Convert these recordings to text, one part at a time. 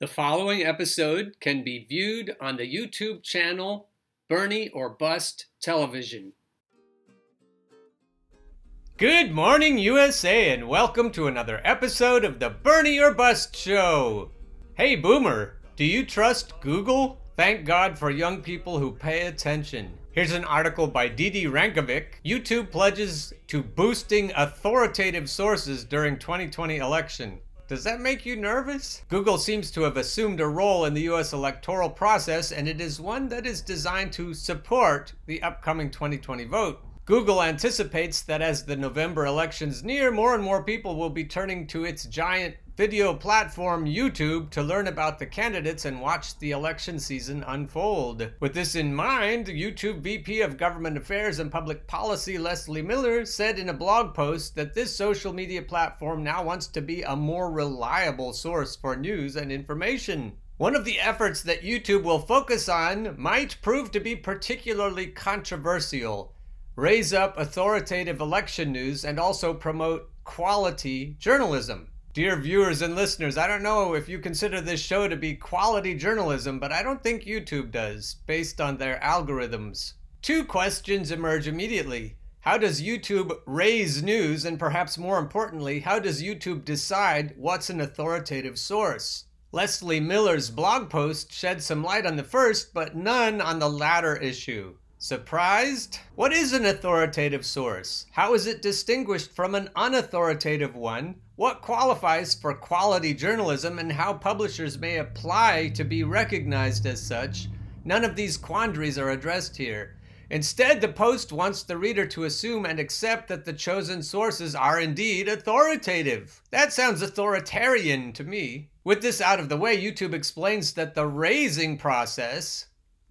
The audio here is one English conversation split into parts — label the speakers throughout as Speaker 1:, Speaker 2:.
Speaker 1: The following episode can be viewed on the YouTube channel Bernie or Bust Television. Good morning, USA, and welcome to another episode of the Bernie or Bust Show. Hey, Boomer, do you trust Google? Thank God for young people who pay attention. Here's an article by Didi Rankovic. YouTube pledges to boosting authoritative sources during 2020 election. Does that make you nervous? Google seems to have assumed a role in the US electoral process, and it is one that is designed to support the upcoming 2020 vote. Google anticipates that as the November elections near, more and more people will be turning to its giant video platform YouTube to learn about the candidates and watch the election season unfold. With this in mind, YouTube VP of Government Affairs and Public Policy Leslie Miller said in a blog post that this social media platform now wants to be a more reliable source for news and information. One of the efforts that YouTube will focus on might prove to be particularly controversial raise up authoritative election news, and also promote quality journalism. Dear viewers and listeners, I don't know if you consider this show to be quality journalism, but I don't think YouTube does, based on their algorithms. Two questions emerge immediately. How does YouTube raise news? And perhaps more importantly, how does YouTube decide what's an authoritative source? Leslie Miller's blog post shed some light on the first, but none on the latter issue. Surprised? What is an authoritative source? How is it distinguished from an unauthoritative one? What qualifies for quality journalism and how publishers may apply to be recognized as such? None of these quandaries are addressed here. Instead, the Post wants the reader to assume and accept that the chosen sources are indeed authoritative. That sounds authoritarian to me. With this out of the way, YouTube explains that the raising process,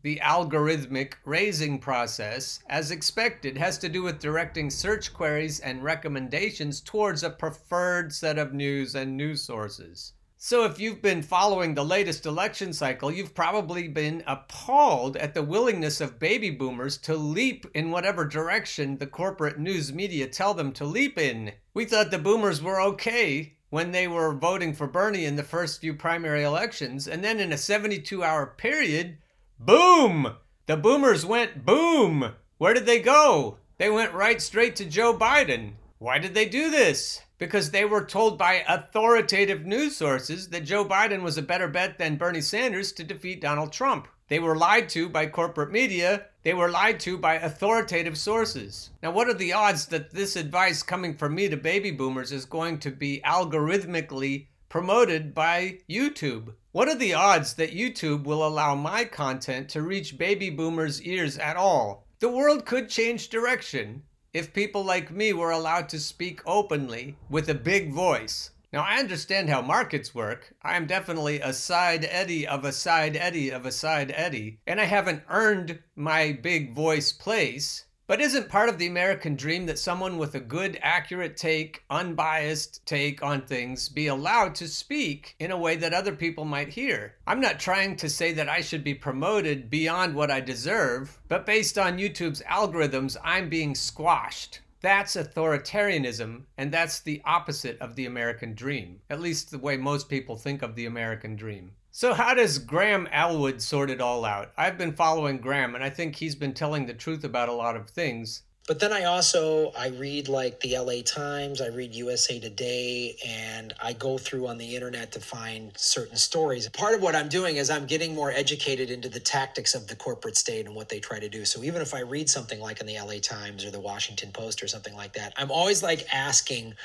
Speaker 1: the algorithmic raising process, as expected, has to do with directing search queries and recommendations towards a preferred set of news and news sources. So, if you've been following the latest election cycle, you've probably been appalled at the willingness of baby boomers to leap in whatever direction the corporate news media tell them to leap in. We thought the boomers were okay when they were voting for Bernie in the first few primary elections, and then in a 72 hour period, Boom! The boomers went boom! Where did they go? They went right straight to Joe Biden. Why did they do this? Because they were told by authoritative news sources that Joe Biden was a better bet than Bernie Sanders to defeat Donald Trump. They were lied to by corporate media. They were lied to by authoritative sources. Now, what are the odds that this advice coming from me to baby boomers is going to be algorithmically promoted by YouTube? What are the odds that YouTube will allow my content to reach baby boomers' ears at all? The world could change direction if people like me were allowed to speak openly with a big voice. Now, I understand how markets work. I am definitely a side eddy of a side eddy of a side eddy, and I haven't earned my big voice place. But isn't part of the American dream that someone with a good, accurate take, unbiased take on things be allowed to speak in a way that other people might hear? I'm not trying to say that I should be promoted beyond what I deserve, but based on YouTube's algorithms, I'm being squashed. That's authoritarianism, and that's the opposite of the American dream, at least the way most people think of the American dream. So, how does Graham Elwood sort it all out? I've been following Graham, and I think he's been telling the truth about a lot of things.
Speaker 2: But then I also I read like the LA Times, I read USA Today, and I go through on the internet to find certain stories. Part of what I'm doing is I'm getting more educated into the tactics of the corporate state and what they try to do. So even if I read something like in the LA Times or the Washington Post or something like that, I'm always like asking,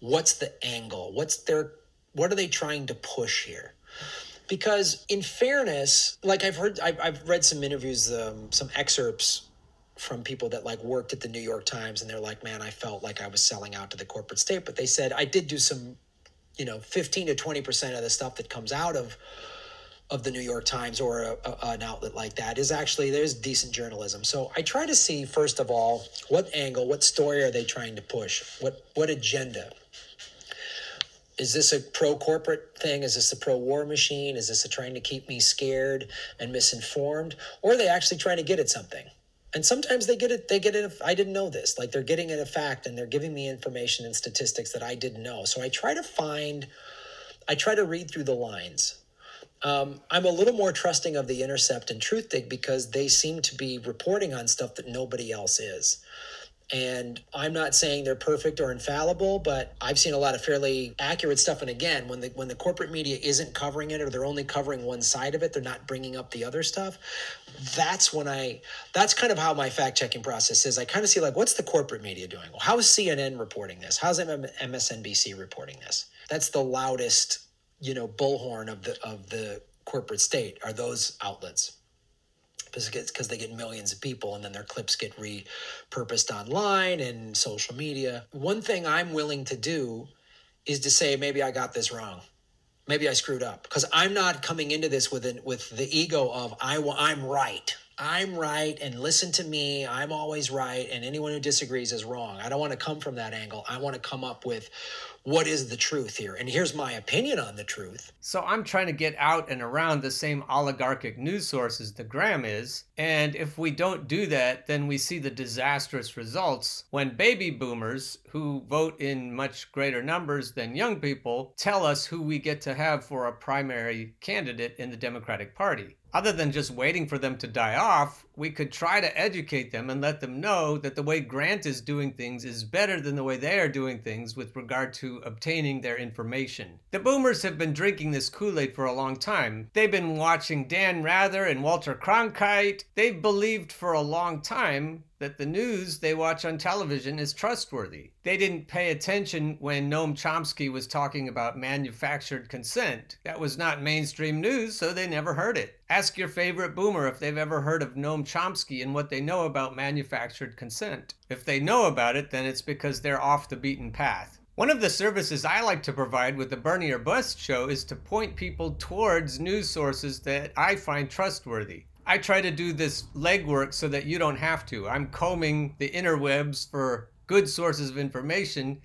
Speaker 2: what's the angle? What's their what are they trying to push here? Because in fairness like i've heard i've, I've read some interviews um, some excerpts from people that like worked at the new york times and they're like man i felt like i was selling out to the corporate state but they said i did do some you know 15 to 20 percent of the stuff that comes out of of the new york times or a, a, an outlet like that is actually there's decent journalism. So i try to see first of all what angle what story are they trying to push? What what agenda is this a pro corporate thing? Is this a pro war machine? Is this a trying to keep me scared and misinformed? Or are they actually trying to get at something? And sometimes they get it, they get it. I didn't know this. Like they're getting at a fact and they're giving me information and statistics that I didn't know. So I try to find, I try to read through the lines. Um, I'm a little more trusting of The Intercept and Truthdig because they seem to be reporting on stuff that nobody else is. And I'm not saying they're perfect or infallible, but I've seen a lot of fairly accurate stuff. And again, when the when the corporate media isn't covering it or they're only covering one side of it, they're not bringing up the other stuff. That's when I that's kind of how my fact checking process is. I kind of see like what's the corporate media doing? Well, how is CNN reporting this? How's MSNBC reporting this? That's the loudest, you know, bullhorn of the of the corporate state are those outlets because they get millions of people and then their clips get repurposed online and social media. One thing I'm willing to do is to say maybe I got this wrong. Maybe I screwed up because I'm not coming into this with an, with the ego of I I'm right. I'm right and listen to me. I'm always right and anyone who disagrees is wrong. I don't want to come from that angle. I want to come up with what is the truth here? And here's my opinion on the truth.
Speaker 1: So I'm trying to get out and around the same oligarchic news sources the Graham is. And if we don't do that, then we see the disastrous results when baby boomers, who vote in much greater numbers than young people, tell us who we get to have for a primary candidate in the Democratic Party other than just waiting for them to die off, we could try to educate them and let them know that the way Graham is doing things is better than the way they are doing things with regard to obtaining their information. The boomers have been drinking this Kool Aid for a long time. They've been watching Dan Rather and Walter Cronkite. They've believed for a long time that the news they watch on television is trustworthy. They didn't pay attention when Noam Chomsky was talking about manufactured consent. That was not mainstream news, so they never heard it. Ask your favorite boomer if they've ever heard of Noam Chomsky and what they know about manufactured consent. If they know about it, then it's because they're off the beaten path. One of the services I like to provide with the Bernie or Bust show is to point people towards news sources that I find trustworthy. I try to do this legwork so that you don't have to. I'm combing the interwebs for good sources of information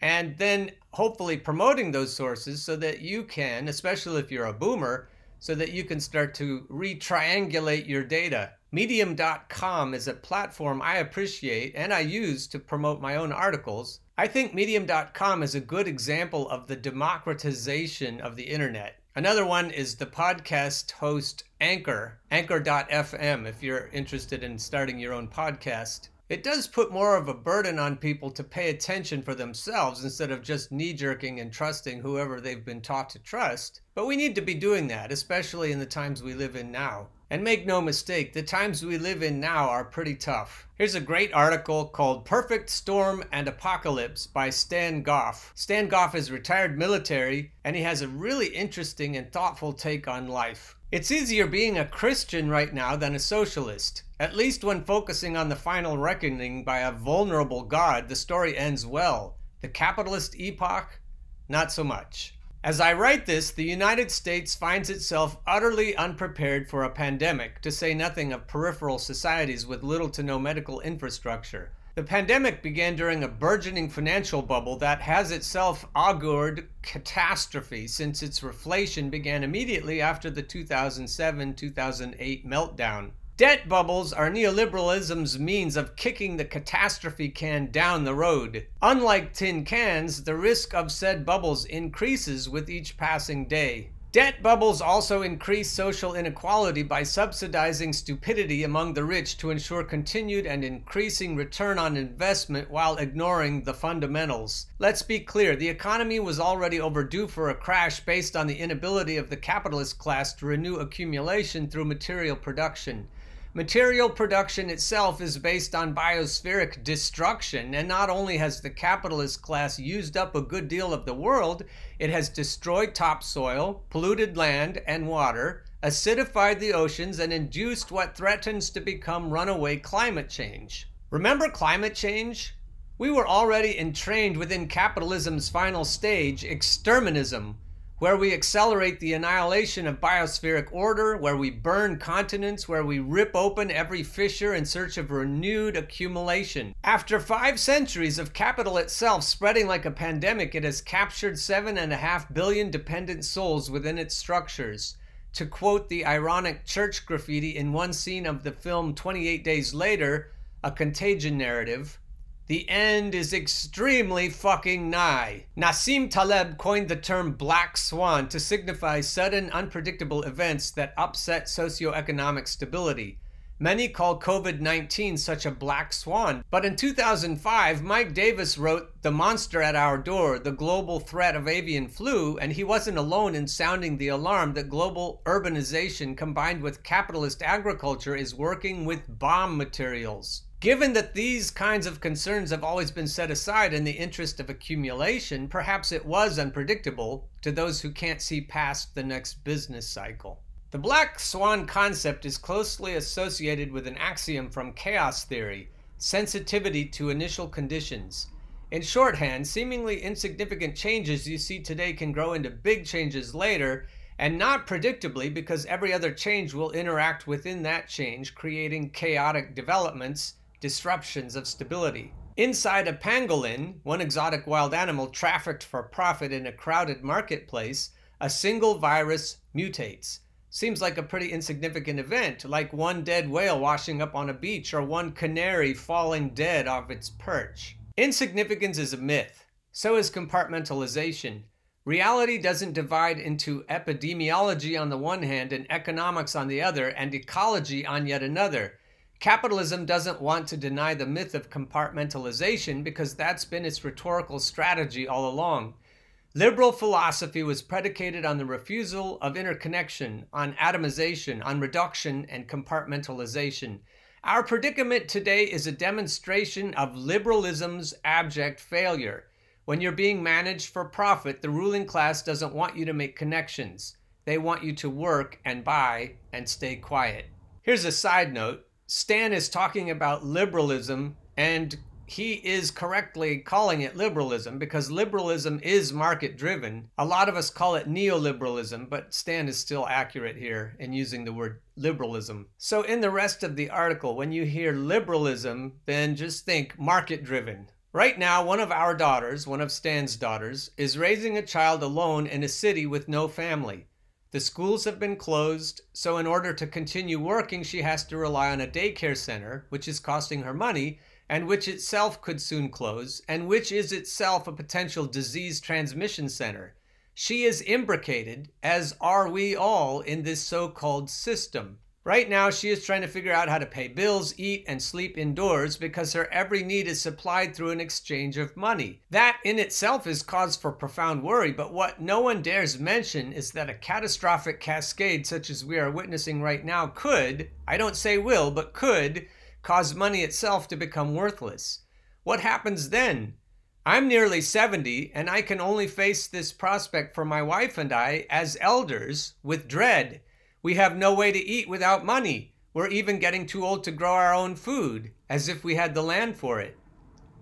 Speaker 1: and then hopefully promoting those sources so that you can, especially if you're a boomer, so that you can start to retriangulate your data. Medium.com is a platform I appreciate and I use to promote my own articles. I think Medium.com is a good example of the democratization of the internet. Another one is the podcast host Anchor, anchor.fm, if you're interested in starting your own podcast. It does put more of a burden on people to pay attention for themselves instead of just knee jerking and trusting whoever they've been taught to trust. But we need to be doing that, especially in the times we live in now. And make no mistake, the times we live in now are pretty tough. Here's a great article called Perfect Storm and Apocalypse by Stan Goff. Stan Goff is retired military and he has a really interesting and thoughtful take on life. It's easier being a Christian right now than a socialist. At least when focusing on the final reckoning by a vulnerable God, the story ends well. The capitalist epoch, not so much. As I write this, the United States finds itself utterly unprepared for a pandemic, to say nothing of peripheral societies with little to no medical infrastructure. The pandemic began during a burgeoning financial bubble that has itself augured catastrophe since its reflation began immediately after the 2007 2008 meltdown. Debt bubbles are neoliberalism's means of kicking the catastrophe can down the road. Unlike tin cans, the risk of said bubbles increases with each passing day. Debt bubbles also increase social inequality by subsidizing stupidity among the rich to ensure continued and increasing return on investment while ignoring the fundamentals. Let's be clear the economy was already overdue for a crash based on the inability of the capitalist class to renew accumulation through material production. Material production itself is based on biospheric destruction, and not only has the capitalist class used up a good deal of the world, it has destroyed topsoil, polluted land and water, acidified the oceans, and induced what threatens to become runaway climate change. Remember climate change? We were already entrained within capitalism's final stage, exterminism, where we accelerate the annihilation of biospheric order, where we burn continents, where we rip open every fissure in search of renewed accumulation. After five centuries of capital itself spreading like a pandemic, it has captured seven and a half billion dependent souls within its structures. To quote the ironic church graffiti in one scene of the film 28 Days Later, a contagion narrative, The end is extremely fucking nigh. Nassim Taleb coined the term black swan to signify sudden, unpredictable events that upset socioeconomic stability. Many call COVID 19 such a black swan, but in 2005, Mike Davis wrote The Monster at Our Door, the global threat of avian flu, and he wasn't alone in sounding the alarm that global urbanization combined with capitalist agriculture is working with bomb materials. Given that these kinds of concerns have always been set aside in the interest of accumulation, perhaps it was unpredictable to those who can't see past the next business cycle. The black swan concept is closely associated with an axiom from chaos theory sensitivity to initial conditions. In shorthand, seemingly insignificant changes you see today can grow into big changes later, and not predictably because every other change will interact within that change, creating chaotic developments disruptions of stability. Inside a pangolin, one exotic wild animal trafficked for profit in a crowded marketplace, a single virus mutates. Seems like a pretty insignificant event, like one dead whale washing up on a beach or one canary falling dead off its perch. Insignificance is a myth. So is compartmentalization. Reality doesn't divide into epidemiology on the one hand and economics on the other and ecology on yet another. Capitalism doesn't want to deny the myth of compartmentalization because that's been its rhetorical strategy all along. Liberal philosophy was predicated on the refusal of interconnection, on atomization, on reduction and compartmentalization. Our predicament today is a demonstration of liberalism's abject failure. When you're being managed for profit, the ruling class doesn't want you to make connections. They want you to work and buy and stay quiet. Here's a side note Stan is talking about liberalism, and he is correctly calling it liberalism because liberalism is market driven. A lot of us call it neoliberalism, but Stan is still accurate here in using the word liberalism. So, in the rest of the article, when you hear liberalism, then just think market driven. Right now, one of our daughters, one of Stan's daughters, is raising a child alone in a city with no family. The schools have been closed, so in order to continue working, she has to rely on a daycare center, which is costing her money, and which itself could soon close, and which is itself a potential disease transmission center. She is imbricated, as are we all, in this so called system. Right now, she is trying to figure out how to pay bills, eat, and sleep indoors because her every need is supplied through an exchange of money. That in itself is cause for profound worry, but what no one dares mention is that a catastrophic cascade such as we are witnessing right now could, I don't say will, but could, cause money itself to become worthless. What happens then? I'm nearly 70, and I can only face this prospect for my wife and I as elders with dread. We have no way to eat without money. We're even getting too old to grow our own food, as if we had the land for it.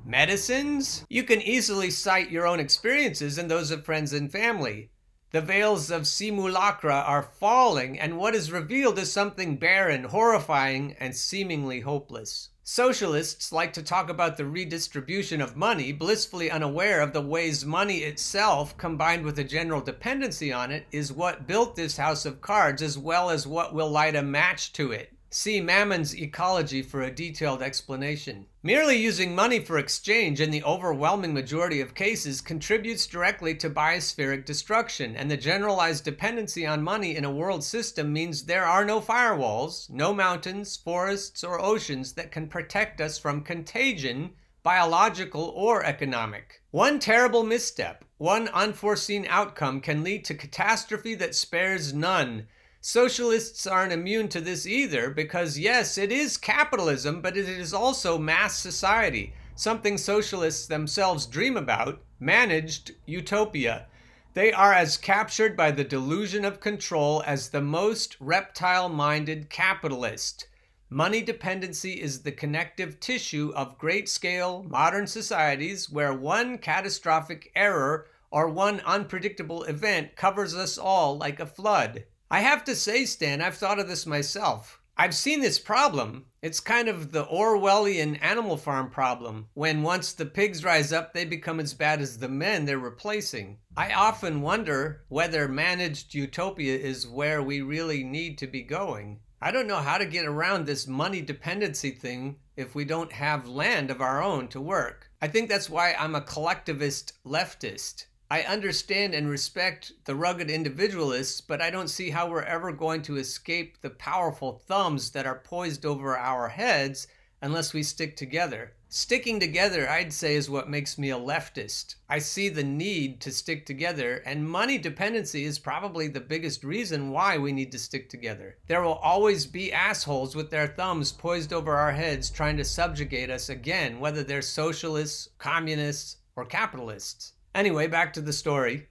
Speaker 1: Medicines? You can easily cite your own experiences and those of friends and family. The veils of simulacra are falling, and what is revealed is something barren, horrifying, and seemingly hopeless. Socialists like to talk about the redistribution of money, blissfully unaware of the ways money itself, combined with a general dependency on it, is what built this house of cards as well as what will light a match to it. See Mammon's Ecology for a detailed explanation. Merely using money for exchange in the overwhelming majority of cases contributes directly to biospheric destruction, and the generalized dependency on money in a world system means there are no firewalls, no mountains, forests, or oceans that can protect us from contagion, biological or economic. One terrible misstep, one unforeseen outcome can lead to catastrophe that spares none Socialists aren't immune to this either because, yes, it is capitalism, but it is also mass society, something socialists themselves dream about, managed utopia. They are as captured by the delusion of control as the most reptile minded capitalist. Money dependency is the connective tissue of great scale modern societies where one catastrophic error or one unpredictable event covers us all like a flood. I have to say, Stan, I've thought of this myself. I've seen this problem. It's kind of the Orwellian Animal Farm problem, when once the pigs rise up, they become as bad as the men they're replacing. I often wonder whether managed utopia is where we really need to be going. I don't know how to get around this money dependency thing if we don't have land of our own to work. I think that's why I'm a collectivist leftist. I understand and respect the rugged individualists, but I don't see how we're ever going to escape the powerful thumbs that are poised over our heads unless we stick together. Sticking together, I'd say, is what makes me a leftist. I see the need to stick together, and money dependency is probably the biggest reason why we need to stick together. There will always be assholes with their thumbs poised over our heads trying to subjugate us again, whether they're socialists, communists, or capitalists. Anyway, back to the story.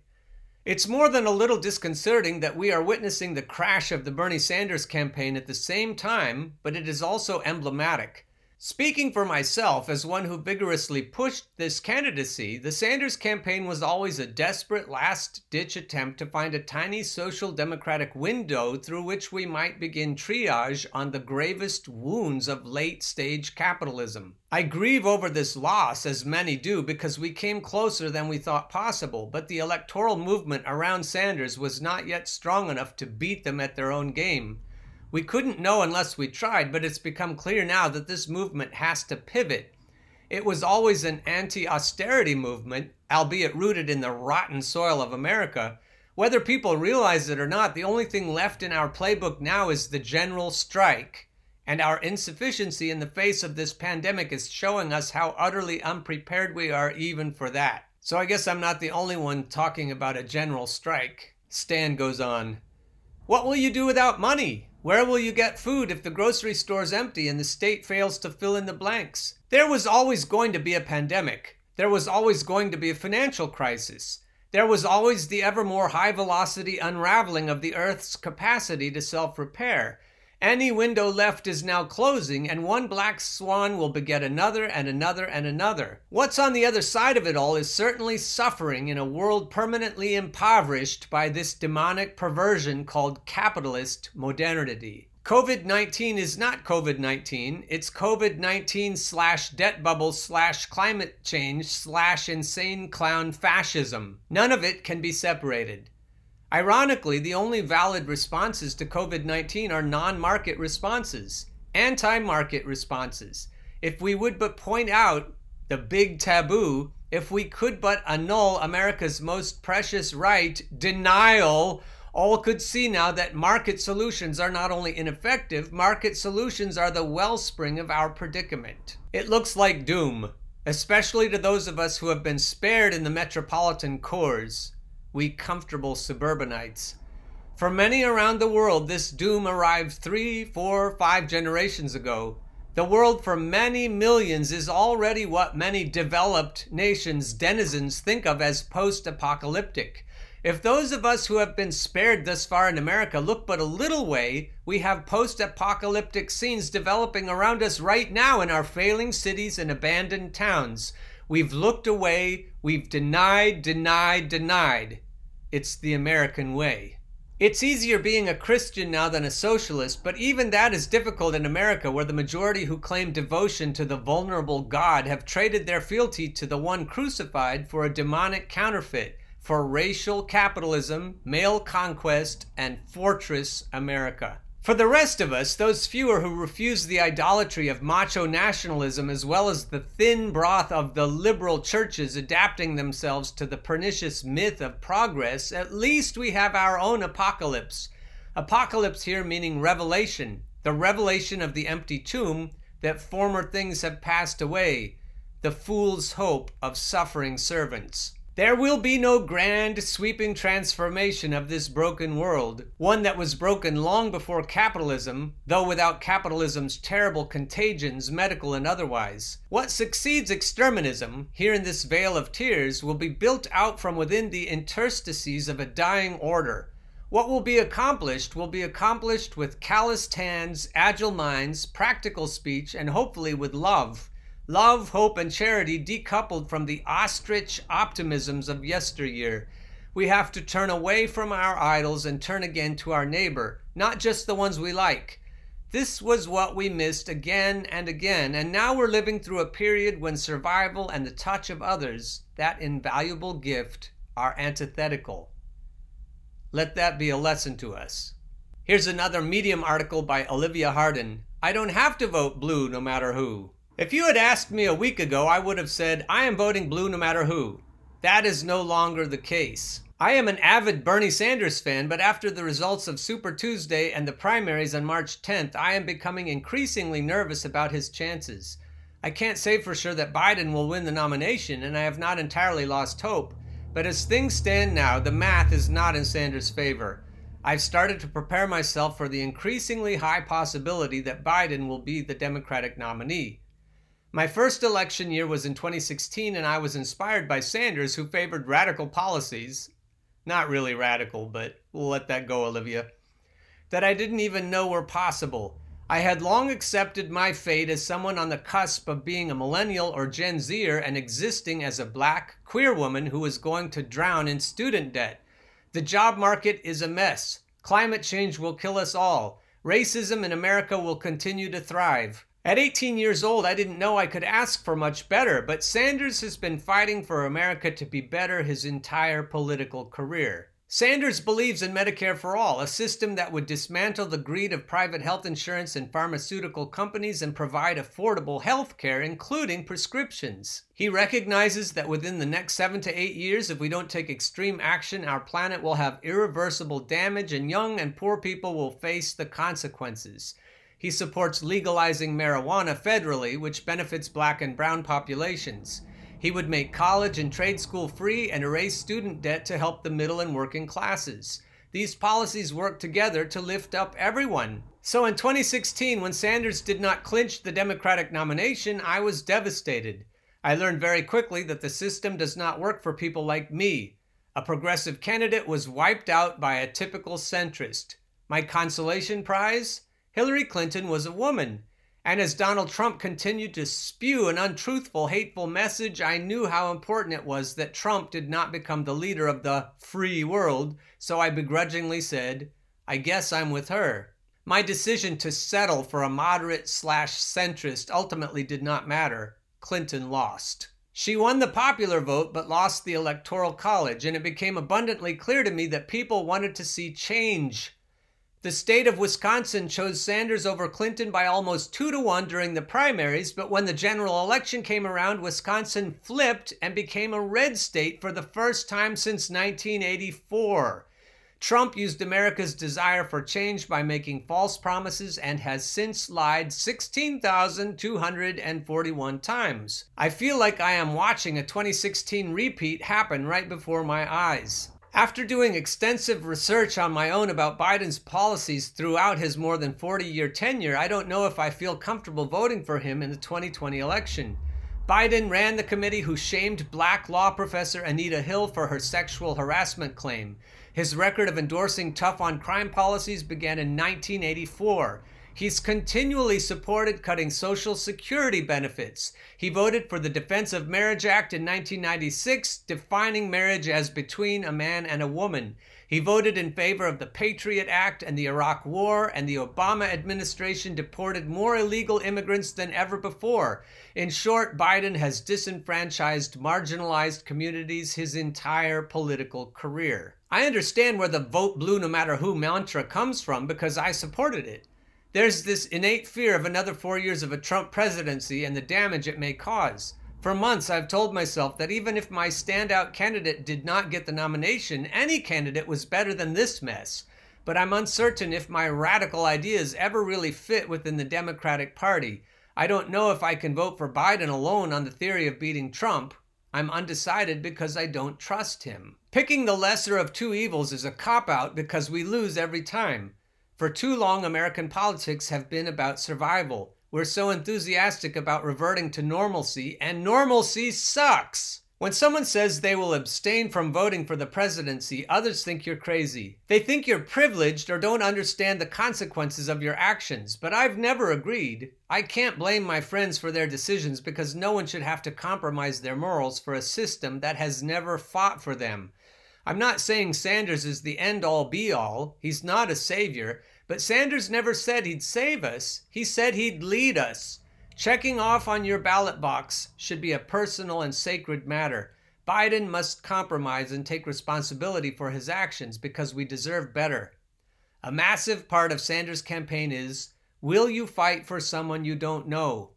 Speaker 1: It's more than a little disconcerting that we are witnessing the crash of the Bernie Sanders campaign at the same time, but it is also emblematic. Speaking for myself, as one who vigorously pushed this candidacy, the Sanders campaign was always a desperate last ditch attempt to find a tiny social democratic window through which we might begin triage on the gravest wounds of late stage capitalism. I grieve over this loss, as many do, because we came closer than we thought possible, but the electoral movement around Sanders was not yet strong enough to beat them at their own game. We couldn't know unless we tried, but it's become clear now that this movement has to pivot. It was always an anti austerity movement, albeit rooted in the rotten soil of America. Whether people realize it or not, the only thing left in our playbook now is the general strike. And our insufficiency in the face of this pandemic is showing us how utterly unprepared we are even for that. So I guess I'm not the only one talking about a general strike. Stan goes on. What will you do without money? Where will you get food if the grocery store's empty and the state fails to fill in the blanks? There was always going to be a pandemic. There was always going to be a financial crisis. There was always the ever more high velocity unraveling of the Earth's capacity to self repair. Any window left is now closing, and one black swan will beget another and another and another. What's on the other side of it all is certainly suffering in a world permanently impoverished by this demonic perversion called capitalist modernity. COVID 19 is not COVID 19, it's COVID 19 slash debt bubble slash climate change slash insane clown fascism. None of it can be separated. Ironically, the only valid responses to COVID 19 are non market responses, anti market responses. If we would but point out the big taboo, if we could but annul America's most precious right, denial, all could see now that market solutions are not only ineffective, market solutions are the wellspring of our predicament. It looks like doom, especially to those of us who have been spared in the metropolitan cores we comfortable suburbanites. For many around the world, this doom arrived three, four, five generations ago. The world for many millions is already what many developed nations' denizens think of as post apocalyptic. If those of us who have been spared thus far in America look but a little way, we have post apocalyptic scenes developing around us right now in our failing cities and abandoned towns. We've looked away, we've denied, denied, denied. It's the American way. It's easier being a Christian now than a socialist, but even that is difficult in America, where the majority who claim devotion to the vulnerable God have traded their fealty to the one crucified for a demonic counterfeit, for racial capitalism, male conquest, and fortress America. For the rest of us, those fewer who refuse the idolatry of macho nationalism as well as the thin broth of the liberal churches adapting themselves to the pernicious myth of progress, at least we have our own apocalypse. Apocalypse here meaning revelation, the revelation of the empty tomb that former things have passed away, the fool's hope of suffering servants. There will be no grand, sweeping transformation of this broken world, one that was broken long before capitalism, though without capitalism's terrible contagions, medical and otherwise. What succeeds exterminism, here in this vale of tears, will be built out from within the interstices of a dying order. What will be accomplished will be accomplished with calloused hands, agile minds, practical speech, and hopefully with love. Love, hope, and charity decoupled from the ostrich optimisms of yesteryear. We have to turn away from our idols and turn again to our neighbor, not just the ones we like. This was what we missed again and again, and now we're living through a period when survival and the touch of others, that invaluable gift, are antithetical. Let that be a lesson to us. Here's another Medium article by Olivia Hardin I don't have to vote blue no matter who. If you had asked me a week ago, I would have said, I am voting blue no matter who. That is no longer the case. I am an avid Bernie Sanders fan, but after the results of Super Tuesday and the primaries on March 10th, I am becoming increasingly nervous about his chances. I can't say for sure that Biden will win the nomination, and I have not entirely lost hope. But as things stand now, the math is not in Sanders' favor. I've started to prepare myself for the increasingly high possibility that Biden will be the Democratic nominee. My first election year was in 2016, and I was inspired by Sanders, who favored radical policies, not really radical, but we'll let that go, Olivia. That I didn't even know were possible. I had long accepted my fate as someone on the cusp of being a millennial or Gen Zer and existing as a black, queer woman who was going to drown in student debt. The job market is a mess. Climate change will kill us all. Racism in America will continue to thrive. At 18 years old, I didn't know I could ask for much better, but Sanders has been fighting for America to be better his entire political career. Sanders believes in Medicare for All, a system that would dismantle the greed of private health insurance and pharmaceutical companies and provide affordable health care, including prescriptions. He recognizes that within the next seven to eight years, if we don't take extreme action, our planet will have irreversible damage and young and poor people will face the consequences. He supports legalizing marijuana federally, which benefits black and brown populations. He would make college and trade school free and erase student debt to help the middle and working classes. These policies work together to lift up everyone. So in 2016, when Sanders did not clinch the Democratic nomination, I was devastated. I learned very quickly that the system does not work for people like me. A progressive candidate was wiped out by a typical centrist. My consolation prize? Hillary Clinton was a woman. And as Donald Trump continued to spew an untruthful, hateful message, I knew how important it was that Trump did not become the leader of the free world, so I begrudgingly said, I guess I'm with her. My decision to settle for a moderate slash centrist ultimately did not matter. Clinton lost. She won the popular vote but lost the electoral college, and it became abundantly clear to me that people wanted to see change. The state of Wisconsin chose Sanders over Clinton by almost two to one during the primaries, but when the general election came around, Wisconsin flipped and became a red state for the first time since 1984. Trump used America's desire for change by making false promises and has since lied 16,241 times. I feel like I am watching a 2016 repeat happen right before my eyes. After doing extensive research on my own about Biden's policies throughout his more than 40 year tenure, I don't know if I feel comfortable voting for him in the 2020 election. Biden ran the committee who shamed black law professor Anita Hill for her sexual harassment claim. His record of endorsing tough on crime policies began in 1984. He's continually supported cutting Social Security benefits. He voted for the Defense of Marriage Act in 1996, defining marriage as between a man and a woman. He voted in favor of the Patriot Act and the Iraq War, and the Obama administration deported more illegal immigrants than ever before. In short, Biden has disenfranchised marginalized communities his entire political career. I understand where the vote blue no matter who mantra comes from because I supported it. There's this innate fear of another four years of a Trump presidency and the damage it may cause. For months, I've told myself that even if my standout candidate did not get the nomination, any candidate was better than this mess. But I'm uncertain if my radical ideas ever really fit within the Democratic Party. I don't know if I can vote for Biden alone on the theory of beating Trump. I'm undecided because I don't trust him. Picking the lesser of two evils is a cop out because we lose every time. For too long, American politics have been about survival. We're so enthusiastic about reverting to normalcy, and normalcy sucks. When someone says they will abstain from voting for the presidency, others think you're crazy. They think you're privileged or don't understand the consequences of your actions, but I've never agreed. I can't blame my friends for their decisions because no one should have to compromise their morals for a system that has never fought for them. I'm not saying Sanders is the end all be all. He's not a savior. But Sanders never said he'd save us. He said he'd lead us. Checking off on your ballot box should be a personal and sacred matter. Biden must compromise and take responsibility for his actions because we deserve better. A massive part of Sanders' campaign is Will you fight for someone you don't know?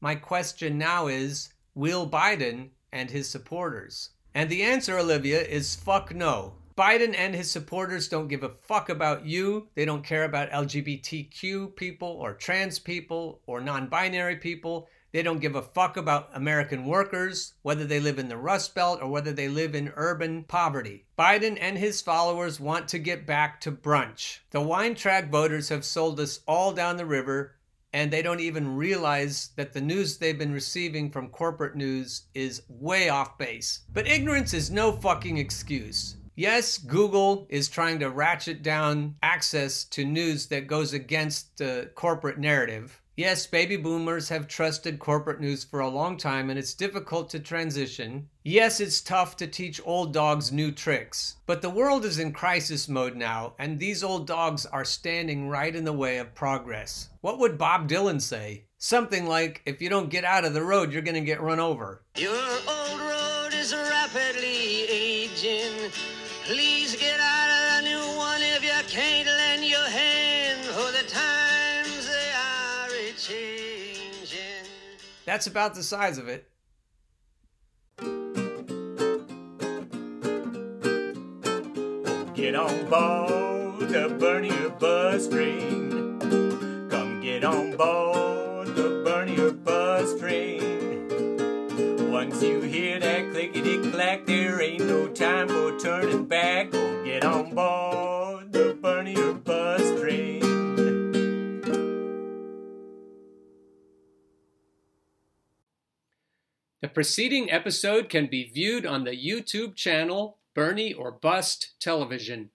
Speaker 1: My question now is Will Biden and his supporters? And the answer, Olivia, is fuck no. Biden and his supporters don't give a fuck about you. They don't care about LGBTQ people or trans people or non binary people. They don't give a fuck about American workers, whether they live in the Rust Belt or whether they live in urban poverty. Biden and his followers want to get back to brunch. The wine track voters have sold us all down the river, and they don't even realize that the news they've been receiving from corporate news is way off base. But ignorance is no fucking excuse. Yes, Google is trying to ratchet down access to news that goes against the corporate narrative. Yes, baby boomers have trusted corporate news for a long time and it's difficult to transition. Yes, it's tough to teach old dogs new tricks. But the world is in crisis mode now, and these old dogs are standing right in the way of progress. What would Bob Dylan say? Something like, if you don't get out of the road, you're gonna get run over.
Speaker 3: Your old road is rapidly aging. Please get out of the new one if you can't lend your hand
Speaker 1: That's about the size of it.
Speaker 4: Get on board the Bernie or Bust train. Come get on board the Bernie or Bust train. Once you hear that clickety clack, there ain't no time for turning back. Go get on board the Bernie or Bust
Speaker 1: train. Preceding episode can be viewed on the YouTube channel Bernie or Bust Television.